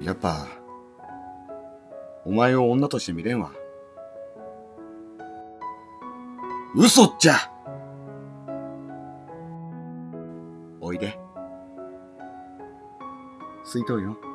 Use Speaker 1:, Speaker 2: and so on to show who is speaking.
Speaker 1: やっぱ、お前を女として見れんわ。嘘っちゃおいで。吸い水筒よ。